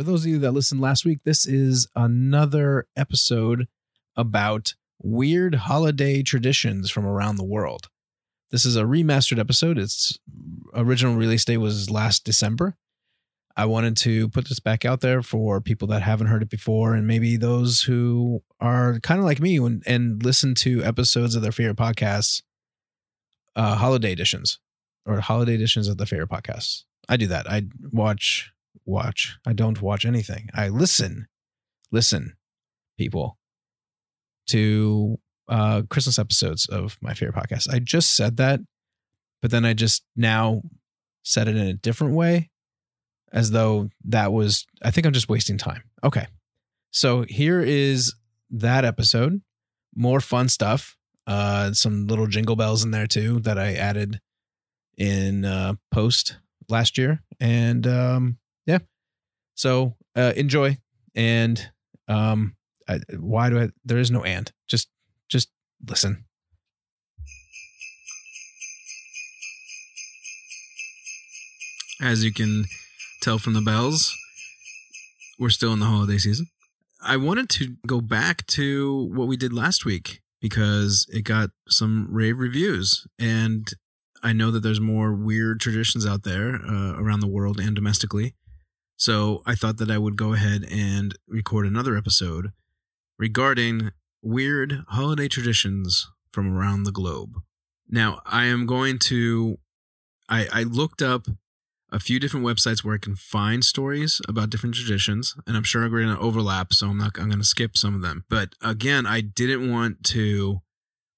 For those of you that listened last week, this is another episode about weird holiday traditions from around the world. This is a remastered episode. Its original release date was last December. I wanted to put this back out there for people that haven't heard it before and maybe those who are kind of like me and, and listen to episodes of their favorite podcasts, uh, holiday editions or holiday editions of the favorite podcasts. I do that. I watch, watch. I don't watch anything. I listen, listen, people, to uh, Christmas episodes of my favorite podcast. I just said that, but then I just now said it in a different way as though that was, I think I'm just wasting time. Okay. So here is that episode. More fun stuff. Uh, some little jingle bells in there too that I added in uh, post last year. And um, yeah. So uh, enjoy. And um, I, why do I, there is no and. Just, just listen. As you can tell from the bells, we're still in the holiday season. I wanted to go back to what we did last week because it got some rave reviews. And I know that there's more weird traditions out there uh, around the world and domestically. So I thought that I would go ahead and record another episode regarding weird holiday traditions from around the globe. Now, I am going to. I, I looked up a few different websites where I can find stories about different traditions, and I'm sure we're going to overlap, so I'm not. I'm going to skip some of them. But again, I didn't want to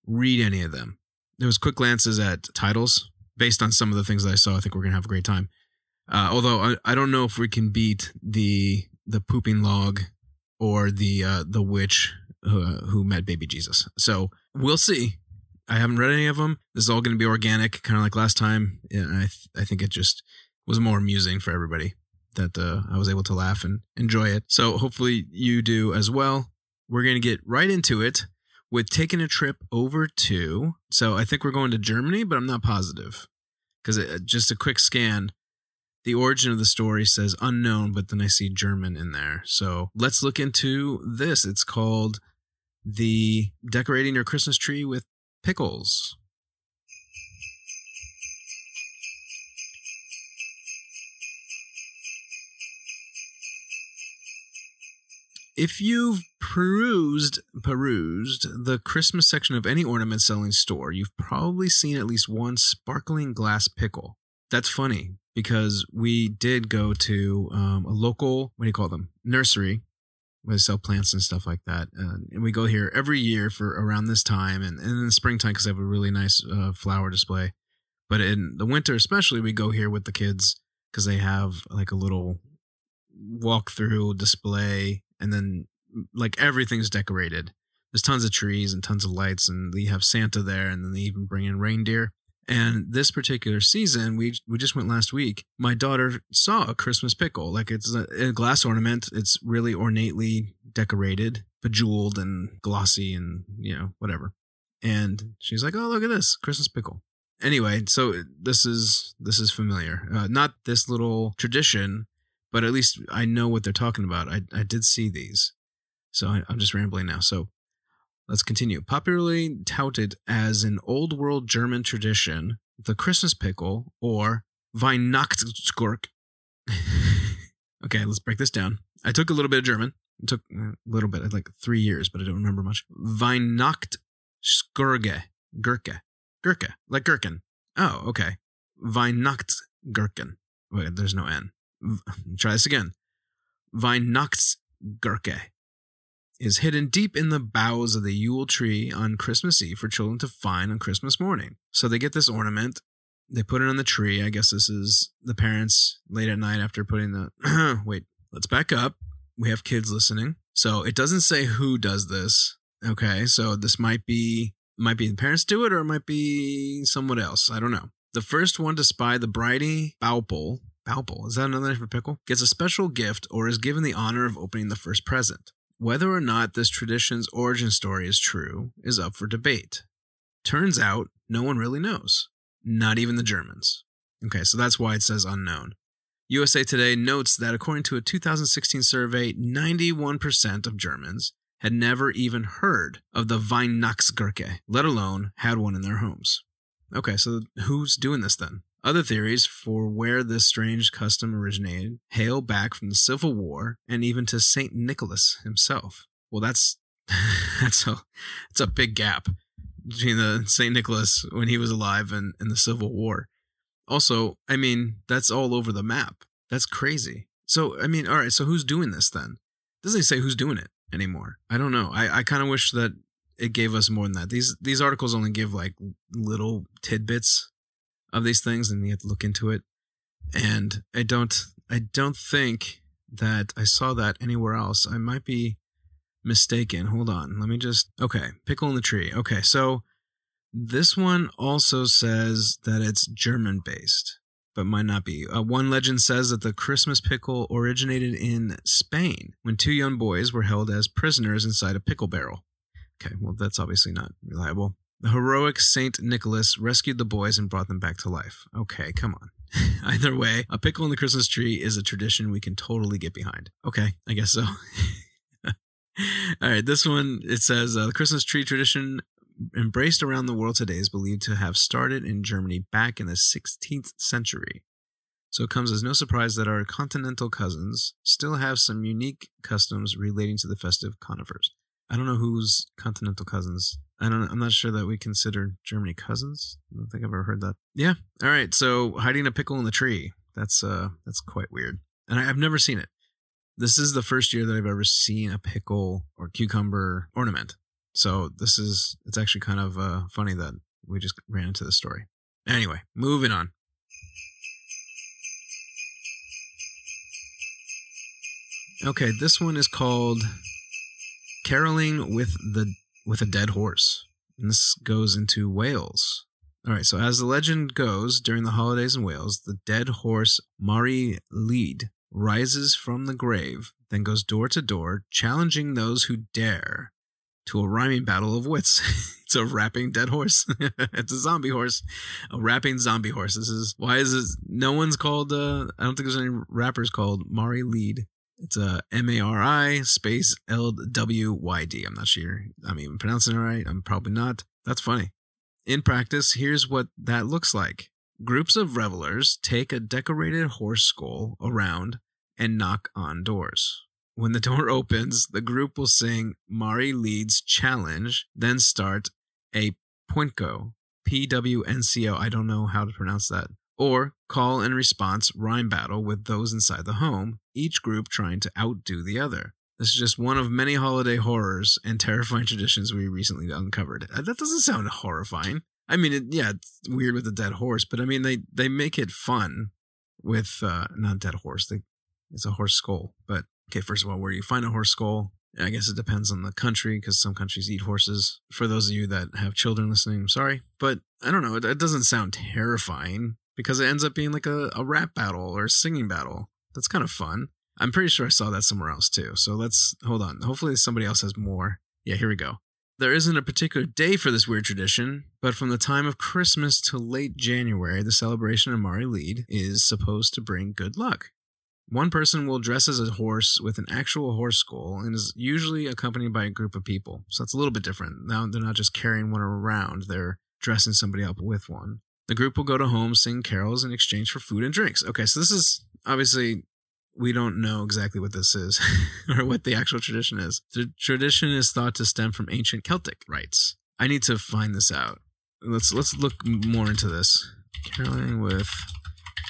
read any of them. There was quick glances at titles based on some of the things that I saw. I think we're going to have a great time. Uh, although I, I don't know if we can beat the the pooping log or the uh, the witch who, who met baby Jesus. So we'll see. I haven't read any of them. This is all going to be organic, kind of like last time. I th- I think it just was more amusing for everybody that uh, I was able to laugh and enjoy it. So hopefully you do as well. We're going to get right into it with taking a trip over to. So I think we're going to Germany, but I'm not positive because just a quick scan. The origin of the story says unknown, but then I see German in there. So let's look into this. It's called the decorating your Christmas tree with pickles. If you've perused perused the Christmas section of any ornament selling store, you've probably seen at least one sparkling glass pickle. That's funny because we did go to um, a local what do you call them nursery where they sell plants and stuff like that, and we go here every year for around this time and, and in the springtime because they have a really nice uh, flower display. But in the winter, especially, we go here with the kids because they have like a little walk through display and then like everything's decorated. There's tons of trees and tons of lights, and they have Santa there, and then they even bring in reindeer. And this particular season, we we just went last week. My daughter saw a Christmas pickle, like it's a, a glass ornament. It's really ornately decorated, bejeweled and glossy, and you know whatever. And she's like, "Oh, look at this Christmas pickle." Anyway, so this is this is familiar. Uh, not this little tradition, but at least I know what they're talking about. I I did see these, so I, I'm just rambling now. So Let's continue. Popularly touted as an old world German tradition, the Christmas pickle or Weihnachtsgurk. okay, let's break this down. I took a little bit of German. It took uh, a little bit, like three years, but I don't remember much. Weihnachtsskurge. Gurke. Gurke. Like gherkin. Oh, okay. Weihnachtsgurken. Wait, there's no N. Try this again. Weihnachtsgurke is hidden deep in the boughs of the Yule tree on Christmas Eve for children to find on Christmas morning. So they get this ornament, they put it on the tree. I guess this is the parents late at night after putting the. Wait, let's back up. We have kids listening. So it doesn't say who does this. Okay, so this might be might be the parents do it or it might be someone else. I don't know. The first one to spy the bridie Baupel, Baupel, is that another name for pickle? Gets a special gift or is given the honor of opening the first present. Whether or not this tradition's origin story is true is up for debate. Turns out, no one really knows, not even the Germans. Okay, so that's why it says unknown. USA Today notes that according to a 2016 survey, 91% of Germans had never even heard of the Weihnachtsgurke, let alone had one in their homes. Okay, so who's doing this then? Other theories for where this strange custom originated hail back from the Civil War and even to Saint Nicholas himself. Well, that's that's a that's a big gap between the Saint Nicholas when he was alive and, and the Civil War. Also, I mean, that's all over the map. That's crazy. So, I mean, all right, so who's doing this then? Doesn't say who's doing it anymore. I don't know. I, I kind of wish that it gave us more than that. These these articles only give like little tidbits of these things and you have to look into it. And I don't I don't think that I saw that anywhere else. I might be mistaken. Hold on. Let me just Okay, pickle in the tree. Okay, so this one also says that it's German based, but might not be. Uh, one legend says that the Christmas pickle originated in Spain when two young boys were held as prisoners inside a pickle barrel. Okay, well, that's obviously not reliable. The heroic Saint Nicholas rescued the boys and brought them back to life. Okay, come on. Either way, a pickle in the Christmas tree is a tradition we can totally get behind. Okay, I guess so. All right, this one it says uh, the Christmas tree tradition embraced around the world today is believed to have started in Germany back in the 16th century. So it comes as no surprise that our continental cousins still have some unique customs relating to the festive conifers. I don't know who's continental cousins. I don't. I'm not sure that we consider Germany cousins. I don't think I've ever heard that. Yeah. All right. So hiding a pickle in the tree. That's uh. That's quite weird. And I, I've never seen it. This is the first year that I've ever seen a pickle or cucumber ornament. So this is. It's actually kind of uh, funny that we just ran into this story. Anyway, moving on. Okay, this one is called caroling with the with a dead horse. And this goes into Wales. All right, so as the legend goes, during the holidays in Wales, the dead horse Mari Lead rises from the grave, then goes door to door, challenging those who dare to a rhyming battle of wits. it's a rapping dead horse. it's a zombie horse, a rapping zombie horse. This is why is this? No one's called. Uh, I don't think there's any rappers called Mari Lead. It's a M A R I space L W Y D. I'm not sure I'm even pronouncing it right. I'm probably not. That's funny. In practice, here's what that looks like. Groups of revelers take a decorated horse skull around and knock on doors. When the door opens, the group will sing Mari Lead's challenge, then start a pointco, P W N C O. I don't know how to pronounce that or call and response rhyme battle with those inside the home, each group trying to outdo the other. This is just one of many holiday horrors and terrifying traditions we recently uncovered. Uh, that doesn't sound horrifying. I mean, it, yeah, it's weird with the dead horse, but I mean, they they make it fun with uh, not dead horse. They, it's a horse skull. But okay, first of all, where do you find a horse skull? I guess it depends on the country because some countries eat horses. For those of you that have children listening, I'm sorry, but I don't know. It, it doesn't sound terrifying because it ends up being like a, a rap battle or a singing battle. That's kind of fun. I'm pretty sure I saw that somewhere else too. So let's hold on. Hopefully somebody else has more. Yeah, here we go. There isn't a particular day for this weird tradition, but from the time of Christmas to late January, the celebration of Mari Lead is supposed to bring good luck. One person will dress as a horse with an actual horse skull and is usually accompanied by a group of people. So that's a little bit different. Now they're not just carrying one around, they're dressing somebody up with one. The group will go to homes, sing carols in exchange for food and drinks. Okay, so this is obviously we don't know exactly what this is or what the actual tradition is. The tradition is thought to stem from ancient Celtic rites. I need to find this out. Let's let's look more into this. Caroling with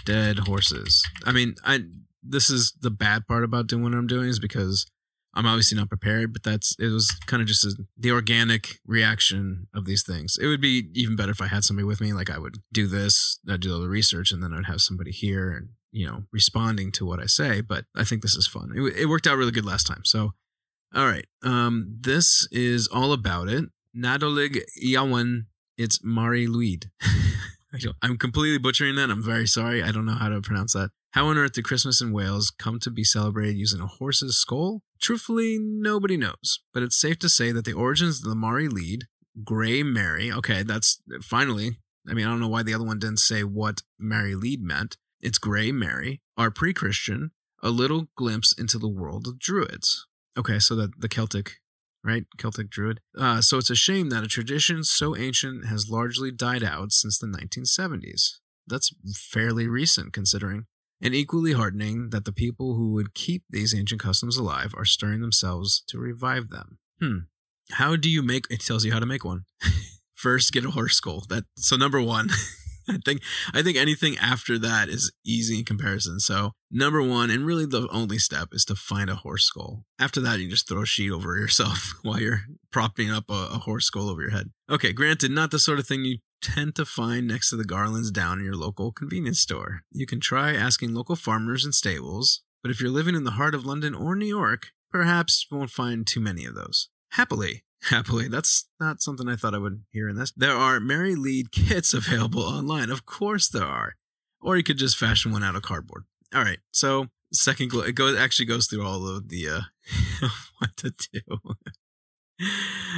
dead horses. I mean, I this is the bad part about doing what I'm doing is because I'm obviously not prepared, but that's it was kind of just a, the organic reaction of these things. It would be even better if I had somebody with me. Like I would do this, I'd do all the research, and then I'd have somebody here and you know responding to what I say. But I think this is fun. It, it worked out really good last time. So, all right, um, this is all about it. Nadolig Llawen. It's Mari Luid. I'm completely butchering that. I'm very sorry. I don't know how to pronounce that. How on earth did Christmas in Wales come to be celebrated using a horse's skull? Truthfully, nobody knows. But it's safe to say that the origins of the Mari lead, Grey Mary, okay, that's finally, I mean, I don't know why the other one didn't say what Mary Lead meant. It's Grey Mary, are pre Christian, a little glimpse into the world of Druids. Okay, so that the Celtic, right? Celtic Druid. Uh, so it's a shame that a tradition so ancient has largely died out since the 1970s. That's fairly recent considering. And equally heartening that the people who would keep these ancient customs alive are stirring themselves to revive them. Hmm. How do you make it tells you how to make one. First get a horse skull. That so number one. I think I think anything after that is easy in comparison. So number one, and really the only step is to find a horse skull. After that, you just throw a sheet over yourself while you're propping up a, a horse skull over your head. Okay, granted, not the sort of thing you tend to find next to the garlands down in your local convenience store. You can try asking local farmers and stables, but if you're living in the heart of London or New York, perhaps you won't find too many of those. Happily, happily, that's not something I thought I would hear in this. There are Mary Lead kits available online. Of course there are. Or you could just fashion one out of cardboard. All right. So second glow it goes actually goes through all of the uh what to do.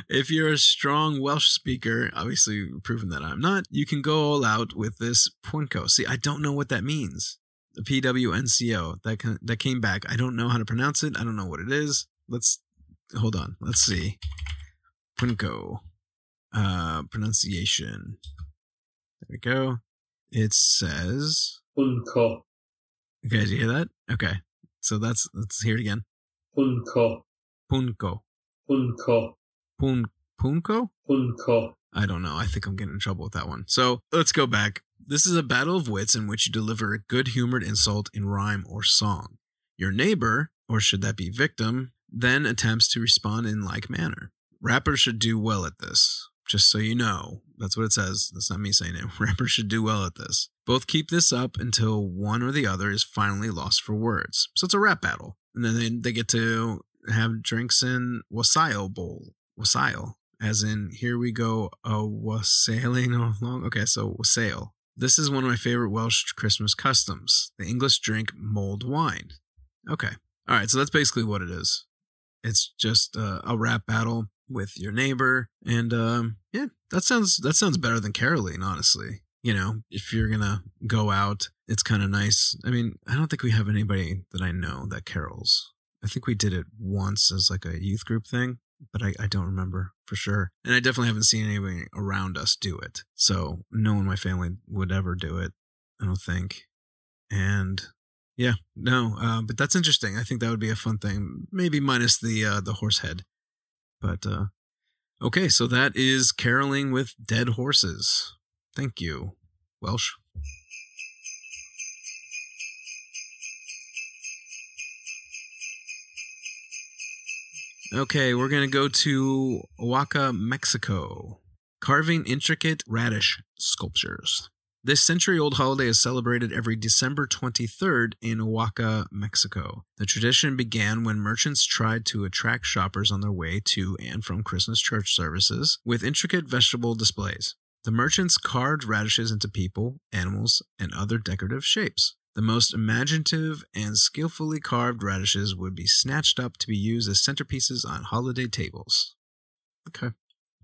If you're a strong Welsh speaker, obviously proving that I'm not, you can go all out with this Punko. See, I don't know what that means. The PWNCO that that came back. I don't know how to pronounce it. I don't know what it is. Let's hold on. Let's see. Punko. Uh pronunciation. There we go. It says Punko. Okay, did you hear that? Okay. So that's let's hear it again. Punko. Punko. Punko. Pun Punko? Punko. I don't know. I think I'm getting in trouble with that one. So let's go back. This is a battle of wits in which you deliver a good humored insult in rhyme or song. Your neighbor, or should that be victim, then attempts to respond in like manner. Rappers should do well at this. Just so you know, that's what it says. That's not me saying it. Rappers should do well at this. Both keep this up until one or the other is finally lost for words. So it's a rap battle. And then they, they get to have drinks in wassail bowl. Wassail. As in, here we go, a wassailing along. Okay, so wassail. This is one of my favorite Welsh Christmas customs. The English drink mulled wine. Okay. All right, so that's basically what it is. It's just uh, a rap battle with your neighbor, and um, yeah, that sounds that sounds better than caroling, honestly. You know, if you're gonna go out, it's kind of nice. I mean, I don't think we have anybody that I know that carols. I think we did it once as like a youth group thing, but I, I don't remember for sure. And I definitely haven't seen anybody around us do it. So no one in my family would ever do it. I don't think. And yeah, no, uh, but that's interesting. I think that would be a fun thing. Maybe minus the uh, the horse head. But uh, okay, so that is caroling with dead horses. Thank you, Welsh. Okay, we're going to go to Oaxaca, Mexico, carving intricate radish sculptures. This century old holiday is celebrated every December 23rd in Oaxaca, Mexico. The tradition began when merchants tried to attract shoppers on their way to and from Christmas church services with intricate vegetable displays. The merchants carved radishes into people, animals, and other decorative shapes. The most imaginative and skillfully carved radishes would be snatched up to be used as centerpieces on holiday tables. Okay.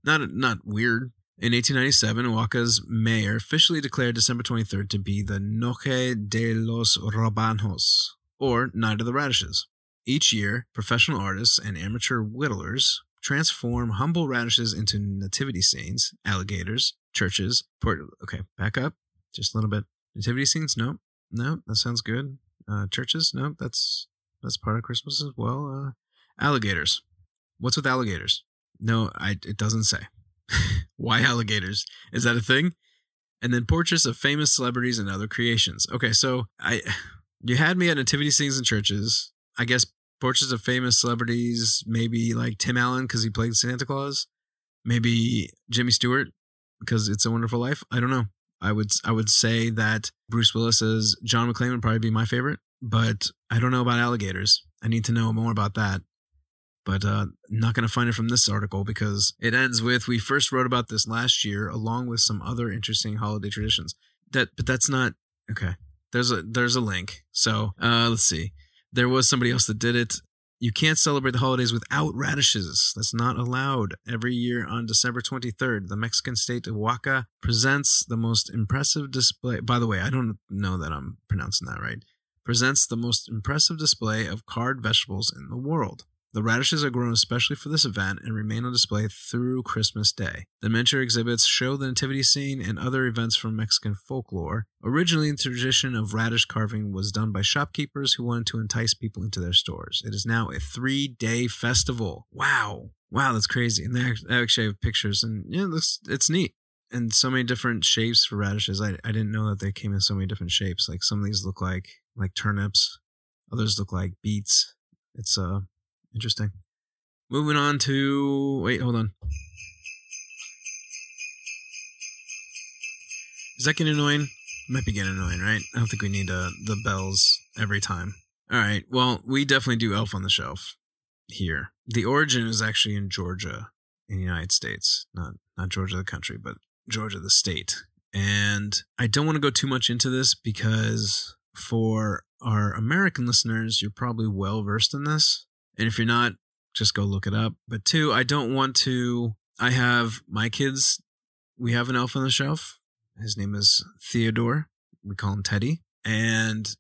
Not not weird. In 1897, Oaxaca's mayor officially declared December 23rd to be the Noche de los Rabanos, or Night of the Radishes. Each year, professional artists and amateur whittlers transform humble radishes into nativity scenes, alligators, churches, port. Okay, back up just a little bit. Nativity scenes? No, no, that sounds good. Uh, churches? No, that's that's part of Christmas as well. Uh, alligators. What's with alligators? No, I, it doesn't say. Why alligators? Is that a thing? And then portraits of famous celebrities and other creations. Okay, so I you had me at nativity scenes in churches. I guess portraits of famous celebrities, maybe like Tim Allen because he played Santa Claus, maybe Jimmy Stewart because It's a Wonderful Life. I don't know. I would I would say that Bruce Willis as John McClane would probably be my favorite, but I don't know about alligators. I need to know more about that. But uh, not going to find it from this article because it ends with we first wrote about this last year along with some other interesting holiday traditions. That but that's not okay. There's a there's a link. So uh, let's see. There was somebody else that did it. You can't celebrate the holidays without radishes. That's not allowed. Every year on December 23rd, the Mexican state of Oaxaca presents the most impressive display. By the way, I don't know that I'm pronouncing that right. presents the most impressive display of carved vegetables in the world. The radishes are grown especially for this event and remain on display through Christmas Day. The miniature exhibits show the nativity scene and other events from Mexican folklore. Originally, the tradition of radish carving was done by shopkeepers who wanted to entice people into their stores. It is now a three day festival. Wow. Wow, that's crazy. And they act- actually have pictures, and yeah, it's, it's neat. And so many different shapes for radishes. I, I didn't know that they came in so many different shapes. Like some of these look like like turnips, others look like beets. It's uh Interesting. Moving on to wait, hold on. Is that getting annoying? Might be getting annoying, right? I don't think we need uh, the bells every time. All right. Well, we definitely do Elf on the Shelf here. The origin is actually in Georgia, in the United States, not not Georgia the country, but Georgia the state. And I don't want to go too much into this because for our American listeners, you're probably well versed in this. And if you're not, just go look it up. But two, I don't want to. I have my kids. We have an elf on the shelf. His name is Theodore. We call him Teddy. And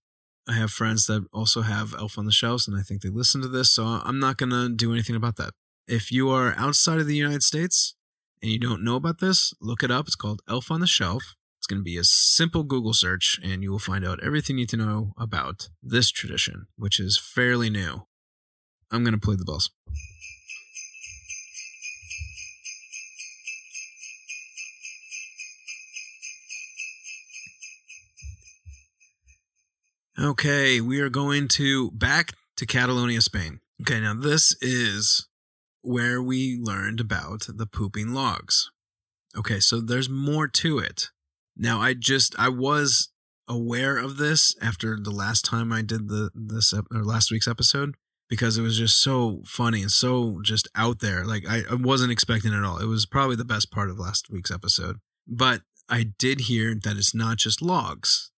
I have friends that also have elf on the shelves, and I think they listen to this. So I'm not going to do anything about that. If you are outside of the United States and you don't know about this, look it up. It's called Elf on the Shelf. It's going to be a simple Google search, and you will find out everything you need to know about this tradition, which is fairly new. I'm going to play the bells. Okay, we are going to back to Catalonia, Spain. Okay, now this is where we learned about the pooping logs. Okay, so there's more to it. Now, I just I was aware of this after the last time I did the this or last week's episode because it was just so funny and so just out there. Like I, wasn't expecting it at all. It was probably the best part of last week's episode. But I did hear that it's not just logs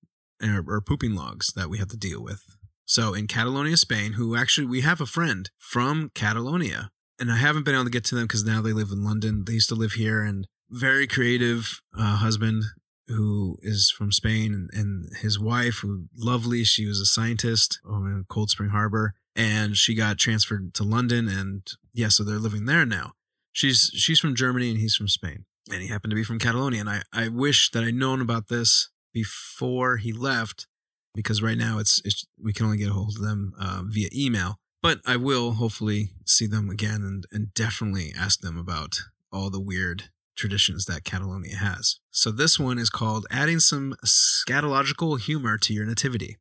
or, or pooping logs that we have to deal with. So in Catalonia, Spain, who actually we have a friend from Catalonia, and I haven't been able to get to them because now they live in London. They used to live here, and very creative uh, husband who is from Spain, and, and his wife, who lovely. She was a scientist over in Cold Spring Harbor, and she got transferred to London, and yeah, so they're living there now. She's she's from Germany, and he's from Spain, and he happened to be from Catalonia. And I I wish that I'd known about this before he left because right now it's, it's we can only get a hold of them uh, via email. But I will hopefully see them again and, and definitely ask them about all the weird traditions that Catalonia has. So this one is called adding some scatological humor to your nativity.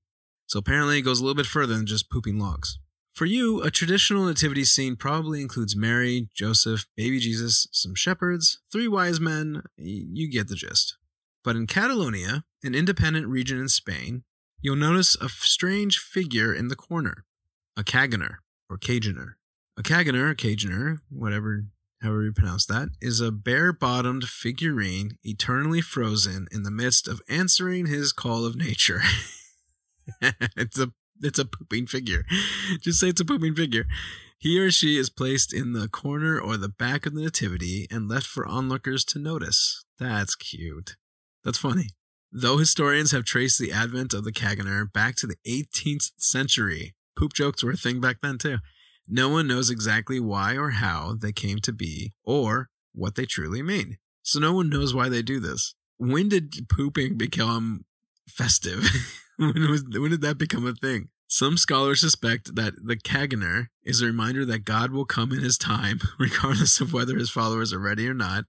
So apparently it goes a little bit further than just pooping logs. For you, a traditional nativity scene probably includes Mary, Joseph, baby Jesus, some shepherds, three wise men. You get the gist. But in Catalonia, an independent region in Spain, you'll notice a strange figure in the corner a Caganer or Cajuner. A Caganer, Cajuner, whatever, however you pronounce that, is a bare bottomed figurine eternally frozen in the midst of answering his call of nature. it's a it's a pooping figure. Just say it's a pooping figure. He or she is placed in the corner or the back of the nativity and left for onlookers to notice. That's cute. That's funny. Though historians have traced the advent of the Caganer back to the 18th century, poop jokes were a thing back then too. No one knows exactly why or how they came to be or what they truly mean. So no one knows why they do this. When did pooping become festive? when, was, when did that become a thing? Some scholars suspect that the Caganer is a reminder that God will come in his time, regardless of whether his followers are ready or not.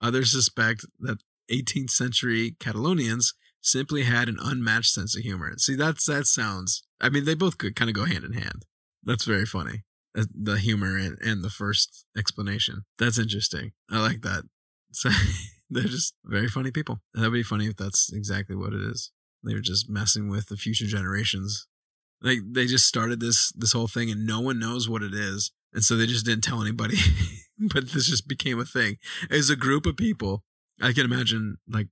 Others suspect that 18th century Catalonians simply had an unmatched sense of humor. See, that's that sounds. I mean, they both could kind of go hand in hand. That's very funny. Uh, The humor and, and the first explanation. That's interesting. I like that. So they're just very funny people. That'd be funny if that's exactly what it is. They were just messing with the future generations. Like they just started this this whole thing and no one knows what it is. And so they just didn't tell anybody. but this just became a thing. As a group of people, I can imagine like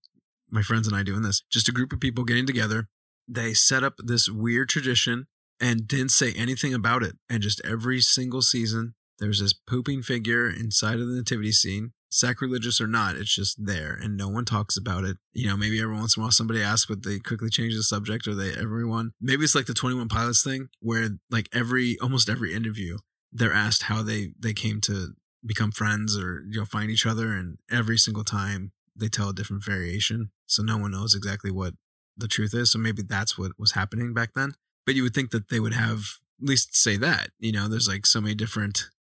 my friends and I doing this. Just a group of people getting together. They set up this weird tradition and didn't say anything about it. And just every single season, there's this pooping figure inside of the nativity scene. Sacrilegious or not, it's just there and no one talks about it. You know, maybe every once in a while somebody asks, but they quickly change the subject or they, everyone, maybe it's like the 21 Pilots thing where like every, almost every interview, they're asked how they, they came to become friends or, you know, find each other. And every single time they tell a different variation. So no one knows exactly what the truth is. So maybe that's what was happening back then. But you would think that they would have at least say that. You know, there's like so many different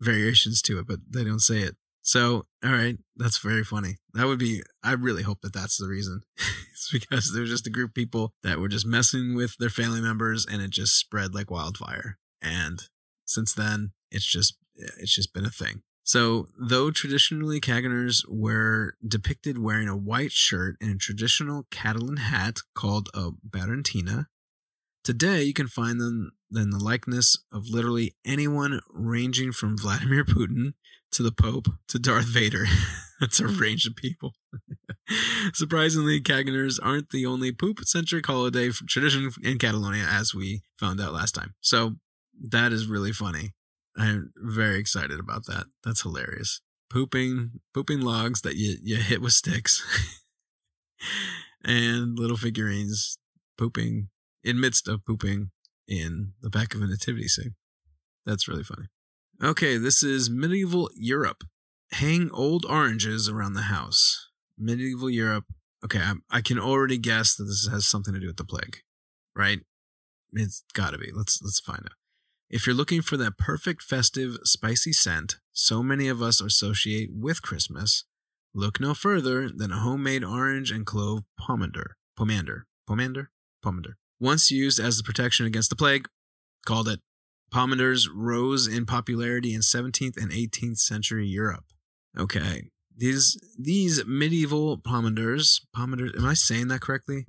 variations to it, but they don't say it. So, all right, that's very funny. That would be, I really hope that that's the reason. it's because there's just a group of people that were just messing with their family members and it just spread like wildfire. And since then, it's just, it's just been a thing. So, though traditionally Caganers were depicted wearing a white shirt and a traditional Catalan hat called a barretina, today you can find them in the likeness of literally anyone ranging from Vladimir Putin to the Pope to Darth Vader. That's a hmm. range of people. Surprisingly, Caganers aren't the only poop centric holiday tradition in Catalonia, as we found out last time. So, that is really funny. I'm very excited about that. That's hilarious. Pooping, pooping logs that you, you hit with sticks, and little figurines pooping in midst of pooping in the back of a nativity scene. That's really funny. Okay, this is medieval Europe. Hang old oranges around the house. Medieval Europe. Okay, I, I can already guess that this has something to do with the plague, right? It's got to be. Let's let's find out. If you're looking for that perfect festive, spicy scent so many of us associate with Christmas, look no further than a homemade orange and clove pomander. Pomander. Pomander? Pomander. Once used as a protection against the plague, called it. Pomanders rose in popularity in 17th and 18th century Europe. Okay. These these medieval pomanders, pomanders, am I saying that correctly?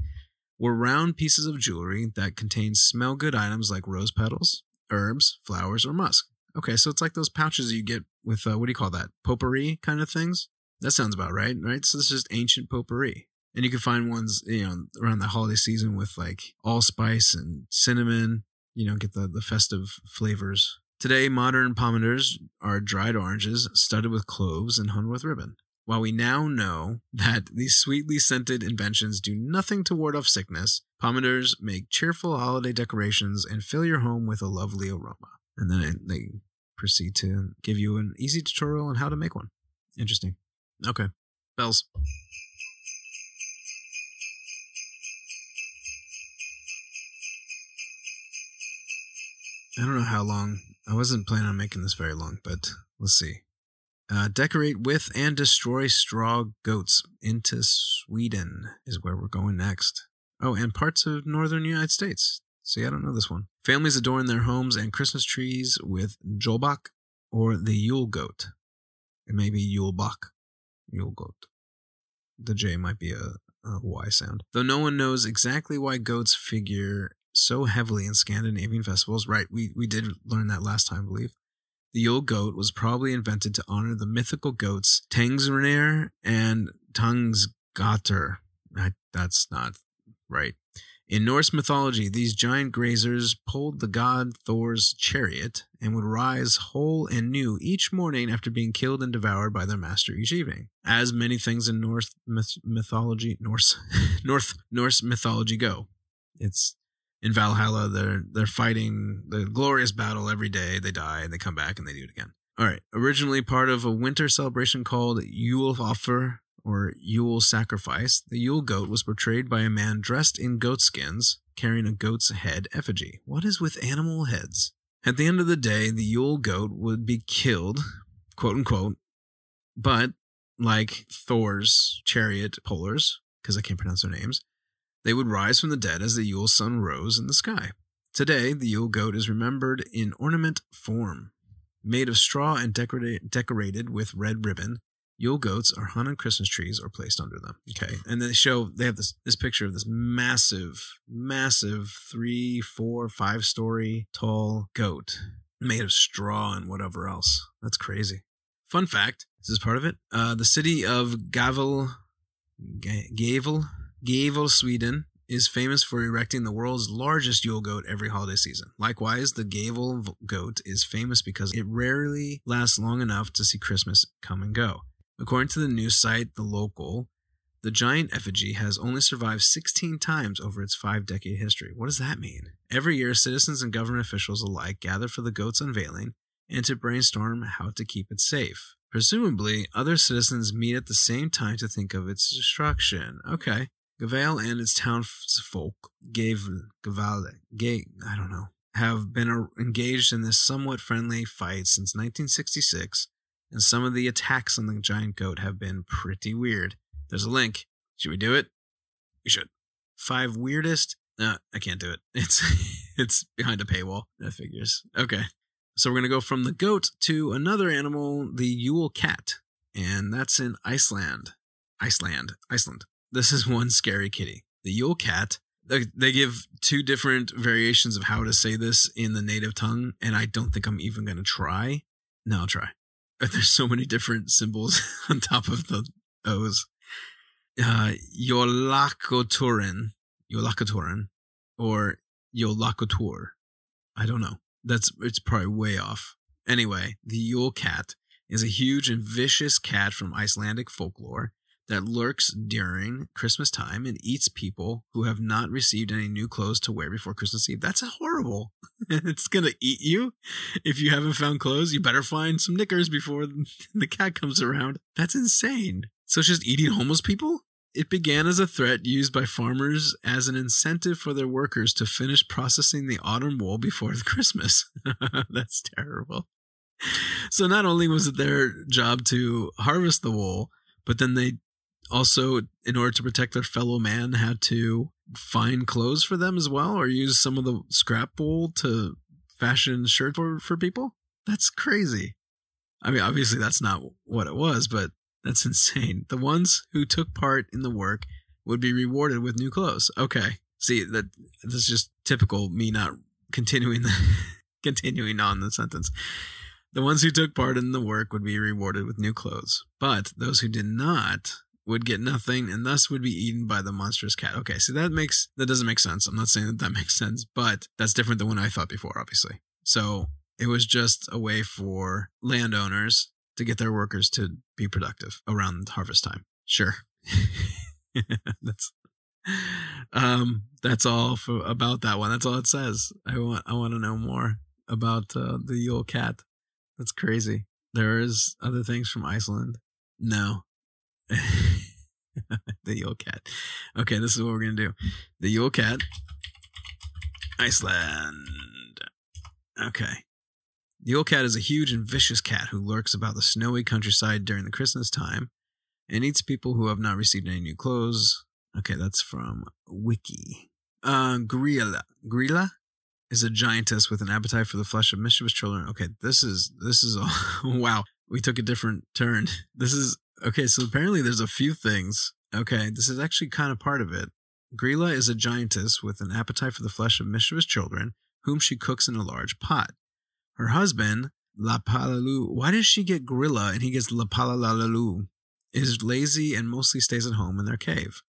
Were round pieces of jewelry that contained smell good items like rose petals, herbs, flowers, or musk. Okay, so it's like those pouches you get with uh, what do you call that? Potpourri kind of things. That sounds about right, right? So this is ancient potpourri, and you can find ones you know around the holiday season with like allspice and cinnamon. You know, get the the festive flavors. Today, modern pomanders are dried oranges studded with cloves and hung with ribbon. While we now know that these sweetly scented inventions do nothing to ward off sickness, pomanders make cheerful holiday decorations and fill your home with a lovely aroma. And then they proceed to give you an easy tutorial on how to make one. Interesting. Okay. Bells. I don't know how long. I wasn't planning on making this very long, but let's see. Uh, decorate with and destroy straw goats into Sweden is where we're going next. Oh, and parts of northern United States. See, I don't know this one. Families adorn their homes and Christmas trees with Jolbach or the Yule goat. It may be Yulebach. Yule goat. The J might be a, a Y sound. Though no one knows exactly why goats figure so heavily in Scandinavian festivals. Right, we, we did learn that last time, I believe. The Yule goat was probably invented to honor the mythical goats Tangsrnir and Tungsgater. That's not right. In Norse mythology, these giant grazers pulled the god Thor's chariot and would rise whole and new each morning after being killed and devoured by their master each evening. As many things in Norse myth- mythology, Norse, North Norse mythology go, it's in Valhalla. They're they're fighting the glorious battle every day. They die and they come back and they do it again. All right. Originally part of a winter celebration called Yule Offer or Yule Sacrifice, the Yule goat was portrayed by a man dressed in goat skins carrying a goat's head effigy. What is with animal heads? At the end of the day, the Yule goat would be killed, quote unquote, but like Thor's chariot pullers, because I can't pronounce their names, they would rise from the dead as the Yule sun rose in the sky. Today, the Yule goat is remembered in ornament form. Made of straw and decorated, decorated with red ribbon, Yule goats are hung on Christmas trees or placed under them. Okay. And they show, they have this, this picture of this massive, massive three, four, five story tall goat made of straw and whatever else. That's crazy. Fun fact this is part of it. Uh, the city of Gavel, Gavel, Gavel, Sweden is famous for erecting the world's largest Yule goat every holiday season. Likewise, the Gavel goat is famous because it rarely lasts long enough to see Christmas come and go. According to the news site The Local, the giant effigy has only survived 16 times over its five decade history. What does that mean? Every year, citizens and government officials alike gather for the goat's unveiling and to brainstorm how to keep it safe. Presumably, other citizens meet at the same time to think of its destruction. Okay. Gavale and its townsfolk gave Gavale, gay, I don't know, have been engaged in this somewhat friendly fight since 1966, and some of the attacks on the giant goat have been pretty weird. There's a link. Should we do it? We should. Five weirdest. No, I can't do it. It's it's behind a paywall. That figures. Okay. So we're gonna go from the goat to another animal, the Yule cat, and that's in Iceland. Iceland. Iceland. This is one scary kitty. The Yule cat. They give two different variations of how to say this in the native tongue, and I don't think I'm even gonna try. No, I'll try. There's so many different symbols on top of the O's uh, Yolakoturin, Yolakoturin, or Yolakotur. I don't know. That's it's probably way off. Anyway, the Yule cat is a huge and vicious cat from Icelandic folklore that lurks during Christmas time and eats people who have not received any new clothes to wear before Christmas Eve. That's horrible. it's going to eat you. If you haven't found clothes, you better find some knickers before the cat comes around. That's insane. So it's just eating homeless people? It began as a threat used by farmers as an incentive for their workers to finish processing the autumn wool before Christmas. That's terrible. So not only was it their job to harvest the wool, but then they also, in order to protect their fellow man, had to find clothes for them as well, or use some of the scrap wool to fashion shirt for for people. That's crazy. I mean, obviously that's not what it was, but that's insane. The ones who took part in the work would be rewarded with new clothes. Okay. See, that this is just typical me not continuing the continuing on the sentence. The ones who took part in the work would be rewarded with new clothes, but those who did not would get nothing and thus would be eaten by the monstrous cat. Okay, so that makes that doesn't make sense. I'm not saying that that makes sense, but that's different than what I thought before, obviously. So it was just a way for landowners to get their workers to be productive around harvest time. Sure. that's um that's all for about that one. That's all it says. I want I want to know more about uh, the Yule cat. That's crazy. There is other things from Iceland. No. the Yule cat. Okay, this is what we're gonna do. The Yule cat. Iceland. Okay. The Yule cat is a huge and vicious cat who lurks about the snowy countryside during the Christmas time and eats people who have not received any new clothes. Okay, that's from Wiki. Uh, Grilla. Grilla is a giantess with an appetite for the flesh of mischievous children. Okay, this is this is a wow. We took a different turn. This is okay. So apparently, there's a few things. Okay, this is actually kind of part of it. Grilla is a giantess with an appetite for the flesh of mischievous children, whom she cooks in a large pot. Her husband, Lapalalu, why does she get Grilla and he gets Lapalalalu? Is lazy and mostly stays at home in their cave.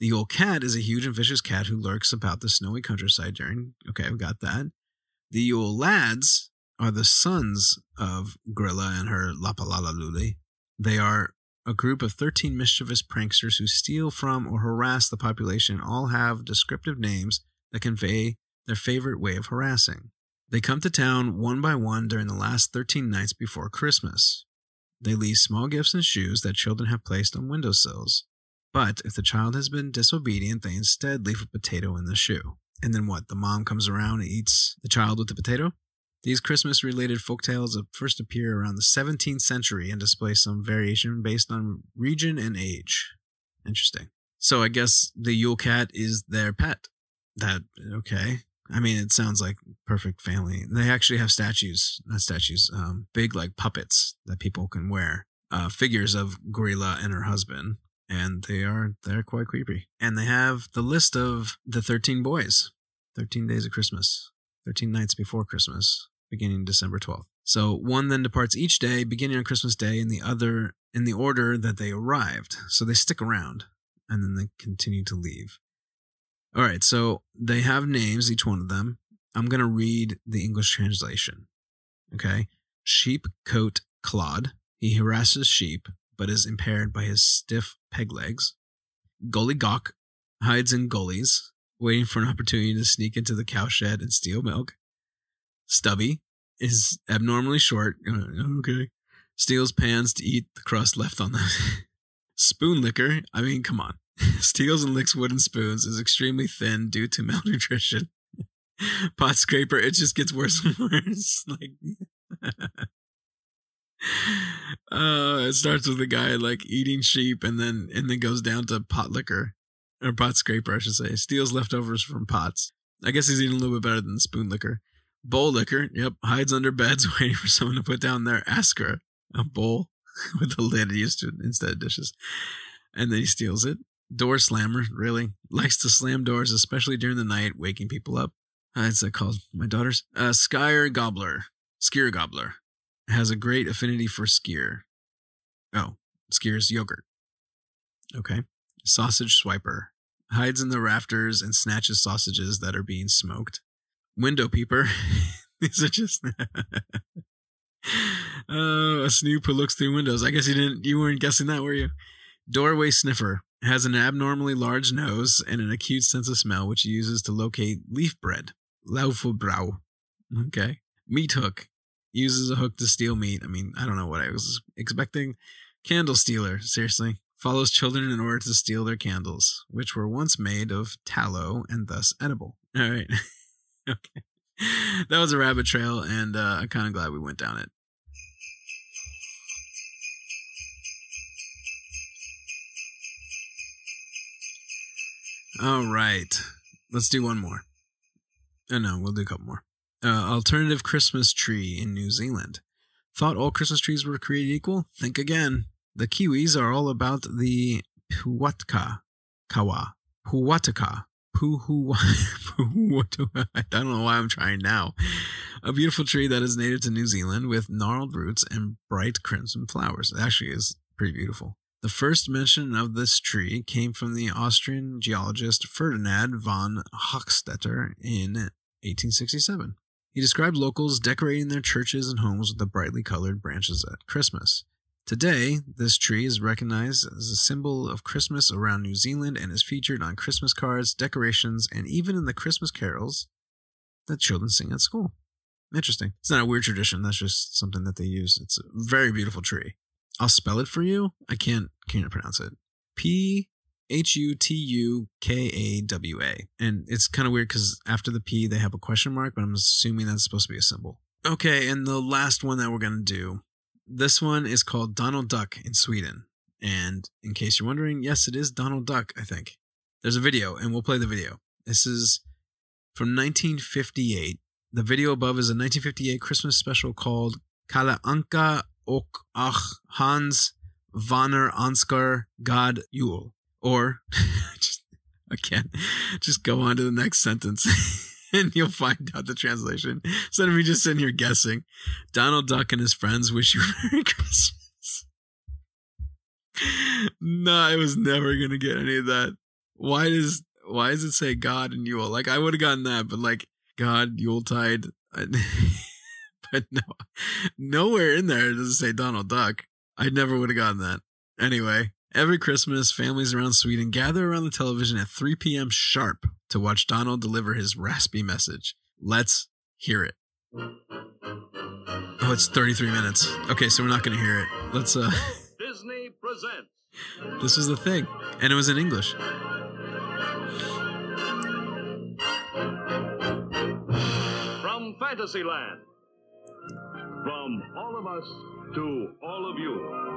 The Yule cat is a huge and vicious cat who lurks about the snowy countryside during. Okay, we got that. The Yule lads are the sons of Grilla and her Lapalalaluli. They are a group of 13 mischievous pranksters who steal from or harass the population all have descriptive names that convey their favorite way of harassing. They come to town one by one during the last 13 nights before Christmas. They leave small gifts and shoes that children have placed on windowsills. But if the child has been disobedient, they instead leave a potato in the shoe. And then what? The mom comes around and eats the child with the potato? These Christmas related folktales first appear around the 17th century and display some variation based on region and age. Interesting. So I guess the Yule cat is their pet. That, okay. I mean, it sounds like perfect family. They actually have statues, not statues, um, big like puppets that people can wear, uh, figures of Gorilla and her husband, and they are they're quite creepy. And they have the list of the thirteen boys, thirteen days of Christmas, thirteen nights before Christmas, beginning December twelfth. So one then departs each day, beginning on Christmas Day, and the other in the order that they arrived. So they stick around, and then they continue to leave. All right, so they have names, each one of them. I'm going to read the English translation. Okay. Sheep cote clod. He harasses sheep, but is impaired by his stiff peg legs. Gully Gawk hides in gullies, waiting for an opportunity to sneak into the cowshed and steal milk. Stubby is abnormally short. Okay. Steals pans to eat the crust left on them. Spoon licker, I mean, come on. Steals and licks wooden spoons, is extremely thin due to malnutrition. Pot scraper, it just gets worse and worse. Like, uh, it starts with a guy like eating sheep, and then and then goes down to pot liquor or pot scraper, I should say. Steals leftovers from pots. I guess he's eating a little bit better than spoon licker. Bowl Licker. yep, hides under beds waiting for someone to put down their askur, a bowl with a lid used to instead of dishes, and then he steals it. Door slammer, really likes to slam doors, especially during the night, waking people up. Uh, it's uh, called my daughters. Uh, Skyr Gobbler, Skier Gobbler, has a great affinity for skier. Oh, skier's yogurt. Okay. Sausage swiper hides in the rafters and snatches sausages that are being smoked. Window peeper. These are just. oh, a snoop who looks through windows. I guess you didn't. You weren't guessing that, were you? Doorway sniffer has an abnormally large nose and an acute sense of smell, which he uses to locate leaf bread. Laufenbrau. Okay. Meat hook uses a hook to steal meat. I mean, I don't know what I was expecting. Candle stealer. Seriously. Follows children in order to steal their candles, which were once made of tallow and thus edible. All right. okay. That was a rabbit trail, and uh, I'm kind of glad we went down it. All right. Let's do one more. Oh, no, we'll do a couple more. Uh, alternative Christmas tree in New Zealand. Thought all Christmas trees were created equal? Think again. The Kiwis are all about the Puatka Kawa. Puataka. Puhu. I don't know why I'm trying now. A beautiful tree that is native to New Zealand with gnarled roots and bright crimson flowers. It actually is pretty beautiful. The first mention of this tree came from the Austrian geologist Ferdinand von Hochstetter in 1867. He described locals decorating their churches and homes with the brightly colored branches at Christmas. Today, this tree is recognized as a symbol of Christmas around New Zealand and is featured on Christmas cards, decorations, and even in the Christmas carols that children sing at school. Interesting. It's not a weird tradition, that's just something that they use. It's a very beautiful tree. I'll spell it for you. I can't can't pronounce it. P H U T U K A W A. And it's kind of weird because after the P they have a question mark, but I'm assuming that's supposed to be a symbol. Okay, and the last one that we're gonna do. This one is called Donald Duck in Sweden. And in case you're wondering, yes, it is Donald Duck, I think. There's a video, and we'll play the video. This is from 1958. The video above is a 1958 Christmas special called Kala Anka och Ach Hans Vanner Ansgar God Jul. Or, just, again, just go on to the next sentence and you'll find out the translation. Instead of me just sitting here guessing, Donald Duck and his friends wish you Merry Christmas. no, I was never to get any of that. Why does, why does it say God and Yule? Like, I would have gotten that, but like, God, Yuletide. but no, nowhere in there does it say Donald Duck. I never would have gotten that. Anyway, every Christmas, families around Sweden gather around the television at 3 p.m. sharp to watch Donald deliver his raspy message. Let's hear it. Oh, it's 33 minutes. Okay, so we're not going to hear it. Let's, uh, Disney presents this was the thing. And it was in English. from Fantasyland. From all of us to all of you.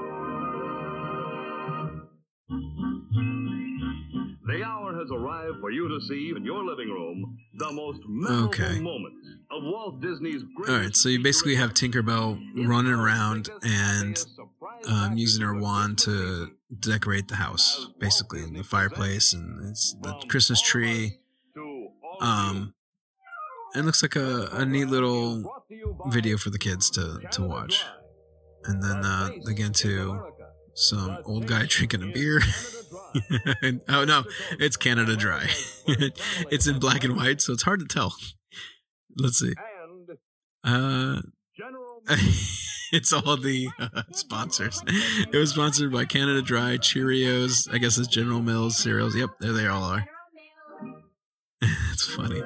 Has arrived for you to see in your living room the most memorable Okay. moments of Walt Disney's All right, so you basically have Tinkerbell running around and um, using her wand to decorate the house, basically, and the fireplace and it's the Christmas tree. Um, it looks like a, a neat little video for the kids to, to watch. And then uh, get into some old guy drinking a beer. oh no, it's Canada Dry. it's in black and white, so it's hard to tell. Let's see. Uh, it's all the uh, sponsors. It was sponsored by Canada Dry, Cheerios, I guess it's General Mills cereals. Yep, there they all are. It's funny.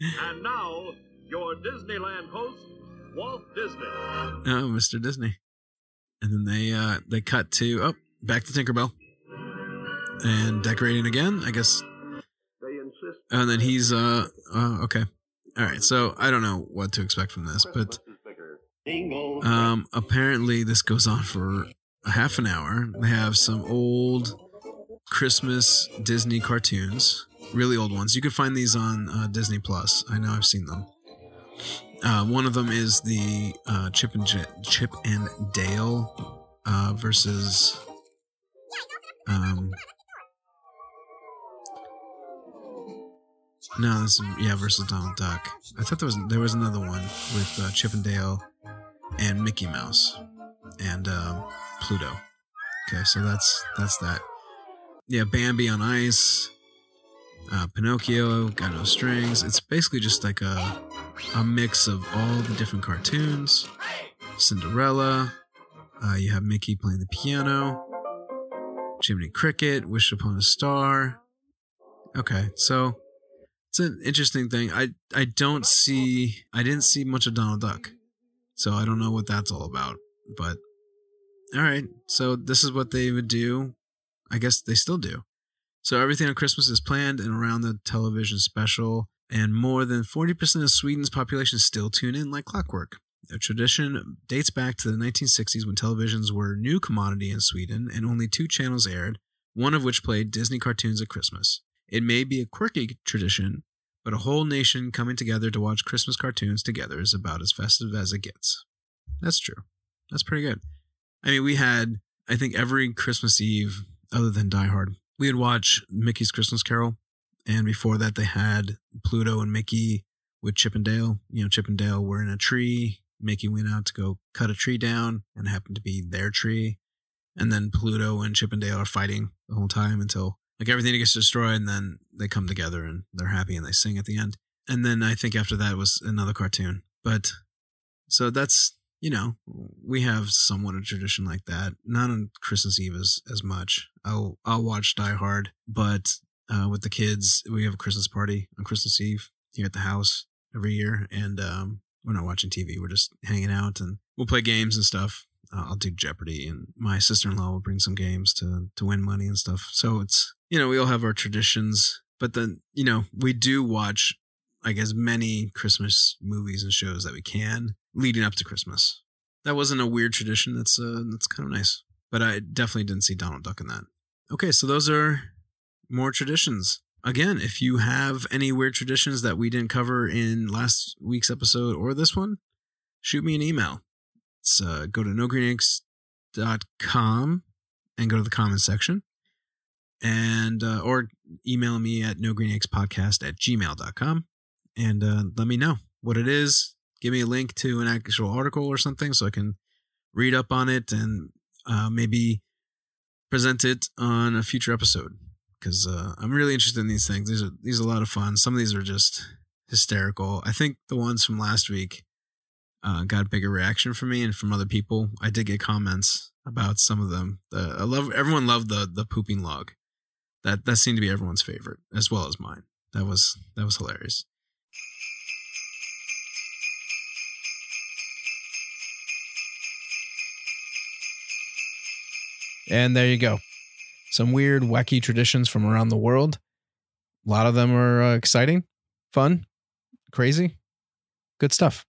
And now, your Disneyland host, Walt Disney. Oh, Mr. Disney. And then they uh they cut to oh back to Tinkerbell. And decorating again, I guess. And then he's uh, uh okay. All right. So I don't know what to expect from this, but um apparently this goes on for a half an hour. They have some old Christmas Disney cartoons, really old ones. You can find these on uh, Disney Plus. I know I've seen them. Uh, one of them is the uh, Chip and J- Chip and Dale uh, versus um. No, this is, yeah versus Donald Duck. I thought there was there was another one with uh, Chip and Dale and Mickey Mouse and um, Pluto. Okay, so that's that's that. Yeah, Bambi on Ice, uh, Pinocchio, Got No Strings. It's basically just like a a mix of all the different cartoons. Cinderella. Uh, you have Mickey playing the piano. Jiminy Cricket, Wish Upon a Star. Okay, so it's an interesting thing. I I don't see I didn't see much of Donald Duck, so I don't know what that's all about. But all right, so this is what they would do. I guess they still do. So everything on Christmas is planned and around the television special, and more than 40% of Sweden's population still tune in like clockwork. The tradition dates back to the 1960s when televisions were a new commodity in Sweden and only two channels aired, one of which played Disney cartoons at Christmas. It may be a quirky tradition, but a whole nation coming together to watch Christmas cartoons together is about as festive as it gets. That's true. That's pretty good. I mean, we had, I think, every Christmas Eve, other than Die Hard, we would watch Mickey's Christmas Carol. And before that, they had Pluto and Mickey with Chip and Dale. You know, Chip and Dale were in a tree. Mickey went out to go cut a tree down and it happened to be their tree. And then Pluto and Chip and Dale are fighting the whole time until like everything gets destroyed and then they come together and they're happy and they sing at the end. And then I think after that was another cartoon. But so that's, you know, we have somewhat a tradition like that. Not on Christmas Eve as, as much. I'll, I'll watch Die Hard, but uh, with the kids, we have a Christmas party on Christmas Eve here at the house every year. And um, we're not watching TV. We're just hanging out and we'll play games and stuff. Uh, I'll do Jeopardy, and my sister in law will bring some games to to win money and stuff. So it's you know we all have our traditions, but then you know we do watch like as many Christmas movies and shows that we can leading up to Christmas. That wasn't a weird tradition. That's uh that's kind of nice. But I definitely didn't see Donald Duck in that. Okay, so those are more traditions. Again, if you have any weird traditions that we didn't cover in last week's episode or this one, shoot me an email. It's uh, go to nogreeneggs.com and go to the comments section. And uh, or email me at nogreeneggspodcast at gmail.com and uh, let me know what it is. Give me a link to an actual article or something so I can read up on it and uh, maybe present it on a future episode because uh, I'm really interested in these things. These are these are a lot of fun. Some of these are just hysterical. I think the ones from last week uh, got a bigger reaction from me and from other people. I did get comments about some of them. The, I love everyone loved the the pooping log. That that seemed to be everyone's favorite as well as mine. That was that was hilarious. And there you go. Some weird, wacky traditions from around the world. A lot of them are uh, exciting, fun, crazy, good stuff.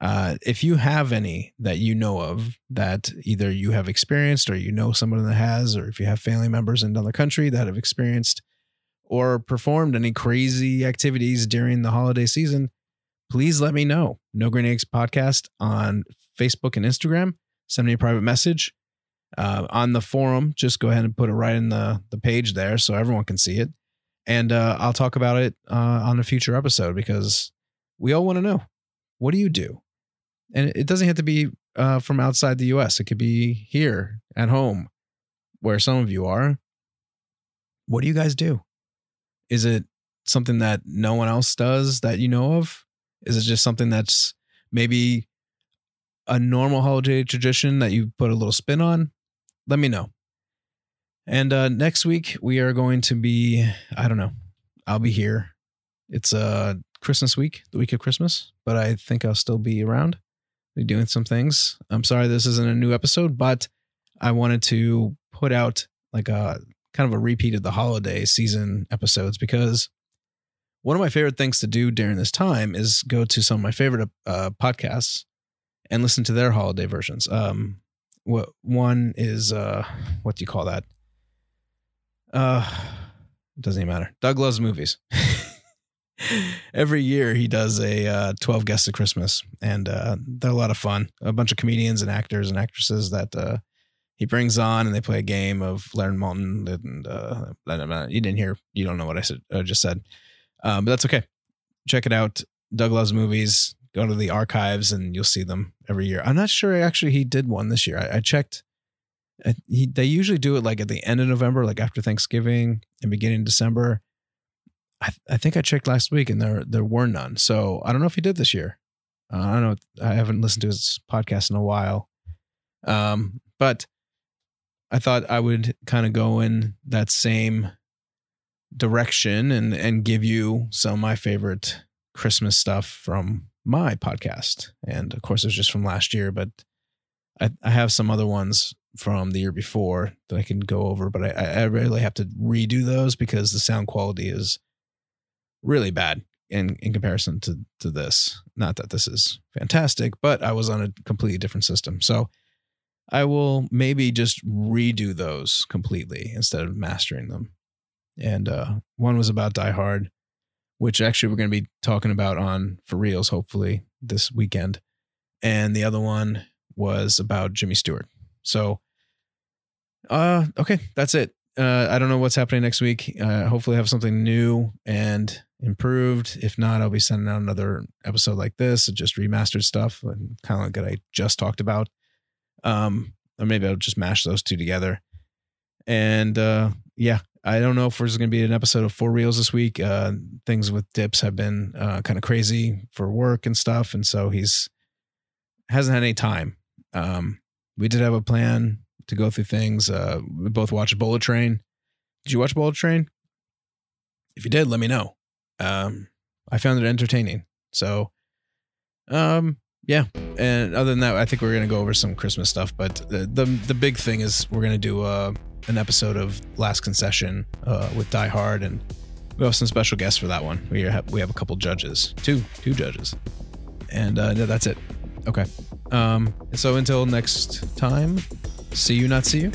Uh, if you have any that you know of that either you have experienced or you know someone that has, or if you have family members in another country that have experienced or performed any crazy activities during the holiday season, please let me know. No Green Eggs Podcast on Facebook and Instagram. Send me a private message uh, on the forum. Just go ahead and put it right in the the page there so everyone can see it, and uh, I'll talk about it uh, on a future episode because we all want to know what do you do, and it doesn't have to be uh, from outside the U.S. It could be here at home, where some of you are. What do you guys do? Is it something that no one else does that you know of? Is it just something that's maybe a normal holiday tradition that you put a little spin on, let me know. And uh, next week we are going to be, I don't know, I'll be here. It's uh Christmas week, the week of Christmas, but I think I'll still be around, be doing some things. I'm sorry this isn't a new episode, but I wanted to put out like a kind of a repeat of the holiday season episodes because one of my favorite things to do during this time is go to some of my favorite uh, podcasts and listen to their holiday versions. Um, what one is uh, what do you call that? Uh, doesn't even matter. Doug loves movies. Every year he does a uh, 12 guests of Christmas, and uh, they're a lot of fun. A bunch of comedians and actors and actresses that uh, he brings on, and they play a game of Leonard Maltin. And uh, you didn't hear, you don't know what I said. I just said, um, but that's okay. Check it out. Doug loves movies. Go to the archives, and you'll see them every year. I'm not sure actually he did one this year. I, I checked. I, he, they usually do it like at the end of November, like after Thanksgiving and beginning of December. I, I think I checked last week and there there were none. So I don't know if he did this year. Uh, I don't know. I haven't listened to his podcast in a while. Um, but I thought I would kind of go in that same direction and and give you some of my favorite Christmas stuff from my podcast. And of course, it's just from last year, but I, I have some other ones from the year before that I can go over, but I, I really have to redo those because the sound quality is really bad in, in comparison to, to this. Not that this is fantastic, but I was on a completely different system. So I will maybe just redo those completely instead of mastering them. And uh, one was about Die Hard, which actually we're going to be talking about on For Reals, hopefully this weekend. And the other one was about Jimmy Stewart. So, uh, okay, that's it. Uh, I don't know what's happening next week. Uh, hopefully, I have something new and improved. If not, I'll be sending out another episode like this, just remastered stuff, and kind of like what I just talked about. Um, or maybe I'll just mash those two together. And uh, yeah, I don't know if there's going to be an episode of For Reals this week. Uh, things with Dips have been uh, kind of crazy for work and stuff, and so he's hasn't had any time. Um, we did have a plan to go through things. Uh, we both watched Bullet Train. Did you watch Bullet Train? If you did, let me know. Um, I found it entertaining. So, um, yeah. And other than that, I think we're gonna go over some Christmas stuff. But the the, the big thing is we're gonna do uh, an episode of Last Concession uh, with Die Hard, and we have some special guests for that one. We have we have a couple judges, two two judges, and uh, no, that's it. Okay. Um, so until next time, see you, not see you.